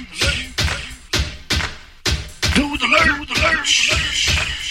Do the lurch. Do the lurch. Do the lurch.